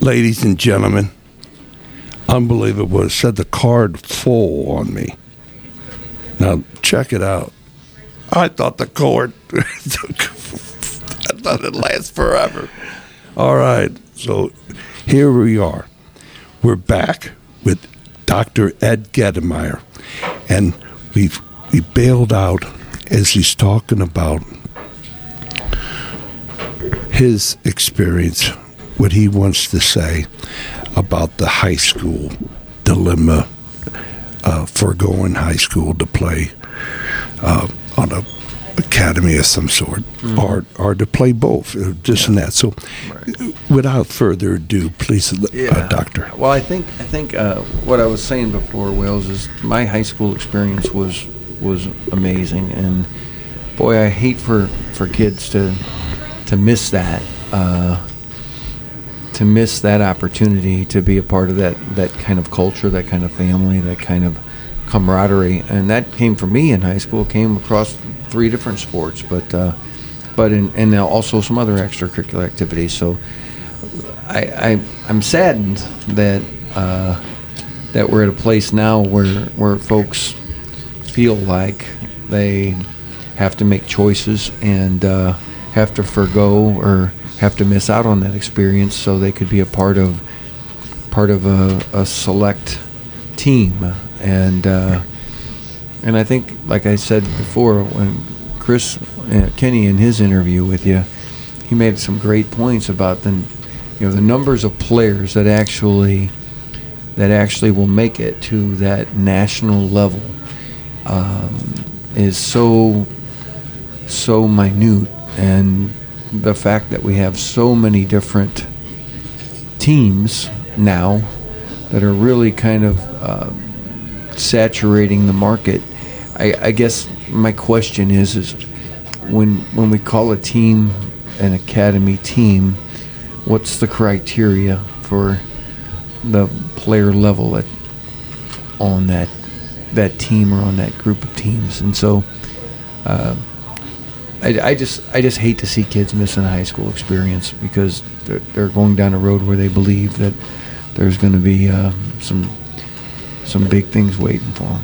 Ladies and gentlemen, unbelievable. It said the card full on me. Now, check it out. I thought the cord, I thought it lasts forever. All right, so here we are. We're back with Dr. Ed Gettemier, and we've we bailed out as he's talking about his experience, what he wants to say about the high school dilemma uh, for going high school to play uh, on a academy of some sort, mm-hmm. or or to play both, uh, this yeah. and that. So, right. without further ado, please, uh, yeah. doctor. Well, I think I think uh, what I was saying before, Wales, is my high school experience was was amazing, and boy, I hate for for kids to to miss that. Uh, to miss that opportunity to be a part of that, that kind of culture, that kind of family, that kind of camaraderie, and that came for me in high school. Came across three different sports, but uh, but in, and also some other extracurricular activities. So I, I am saddened that uh, that we're at a place now where where folks feel like they have to make choices and uh, have to forego or have to miss out on that experience so they could be a part of part of a, a select team. And uh, and I think, like I said before, when Chris uh, Kenny in his interview with you, he made some great points about the you know the numbers of players that actually that actually will make it to that national level um, is so so minute, and the fact that we have so many different teams now that are really kind of uh, saturating the market. I, I guess my question is is when when we call a team an academy team, what's the criteria for the player level at on that that team or on that group of teams? And so, uh, I, I just I just hate to see kids missing a high school experience because they're, they're going down a road where they believe that there's going to be uh, some some big things waiting for them.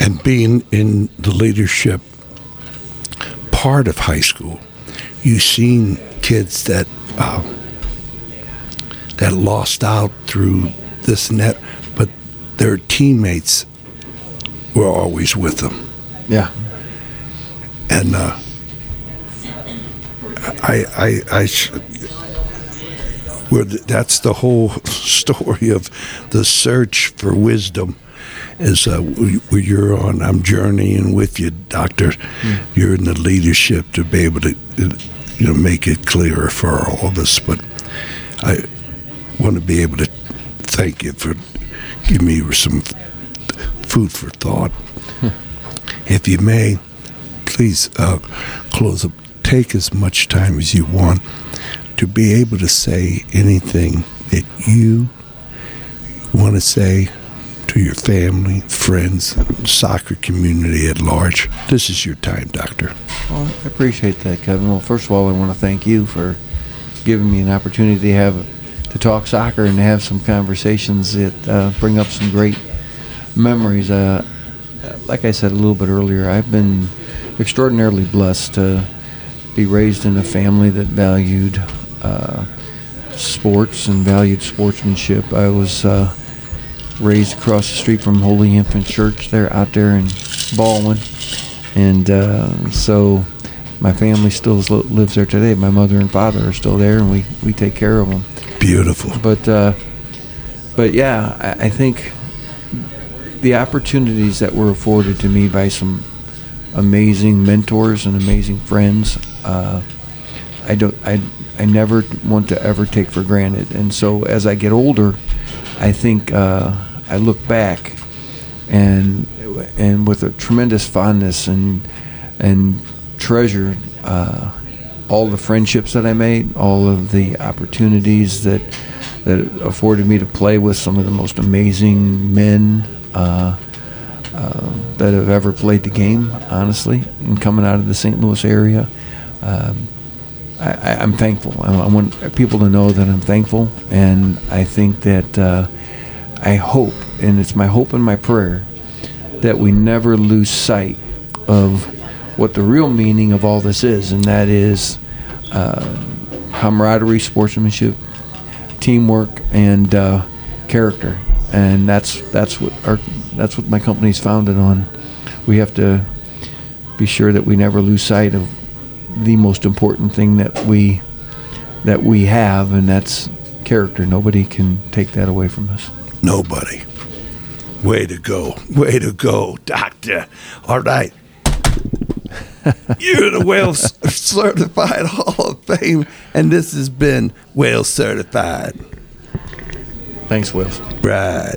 And being in the leadership part of high school, you've seen kids that uh, that lost out through this net, but their teammates were always with them. Yeah. And uh, I, I, I, where that's the whole story of the search for wisdom is uh, where you're on i'm journeying with you doctor. Mm. you're in the leadership to be able to you know make it clearer for all of us. But i want to be able to thank you for giving me some food for thought. If you may please uh, close up take as much time as you want to be able to say anything that you want to say to your family, friends, and soccer community at large. This is your time, Doctor. Well, I appreciate that, Kevin. Well, first of all, I want to thank you for giving me an opportunity to have to talk soccer and to have some conversations that uh, bring up some great memories. Uh, like I said a little bit earlier, I've been extraordinarily blessed to be raised in a family that valued uh, sports and valued sportsmanship. I was uh, raised across the street from Holy Infant Church there out there in Ballwin, and uh, so my family still lives there today. My mother and father are still there, and we, we take care of them. Beautiful. But uh, but yeah, I, I think the opportunities that were afforded to me by some amazing mentors and amazing friends. Uh, I don't. I I never want to ever take for granted. And so as I get older, I think uh, I look back and and with a tremendous fondness and and treasure uh, all the friendships that I made, all of the opportunities that that afforded me to play with some of the most amazing men uh, uh, that have ever played the game. Honestly, and coming out of the St. Louis area. Um, I, I'm thankful. I, I want people to know that I'm thankful, and I think that uh, I hope, and it's my hope and my prayer that we never lose sight of what the real meaning of all this is, and that is uh, camaraderie, sportsmanship, teamwork, and uh, character. And that's that's what our that's what my company's founded on. We have to be sure that we never lose sight of the most important thing that we that we have, and that's character. Nobody can take that away from us. Nobody. Way to go. Way to go, Doctor. All right. You're the Wales Certified Hall of Fame, and this has been Wales Certified. Thanks, Will. Right.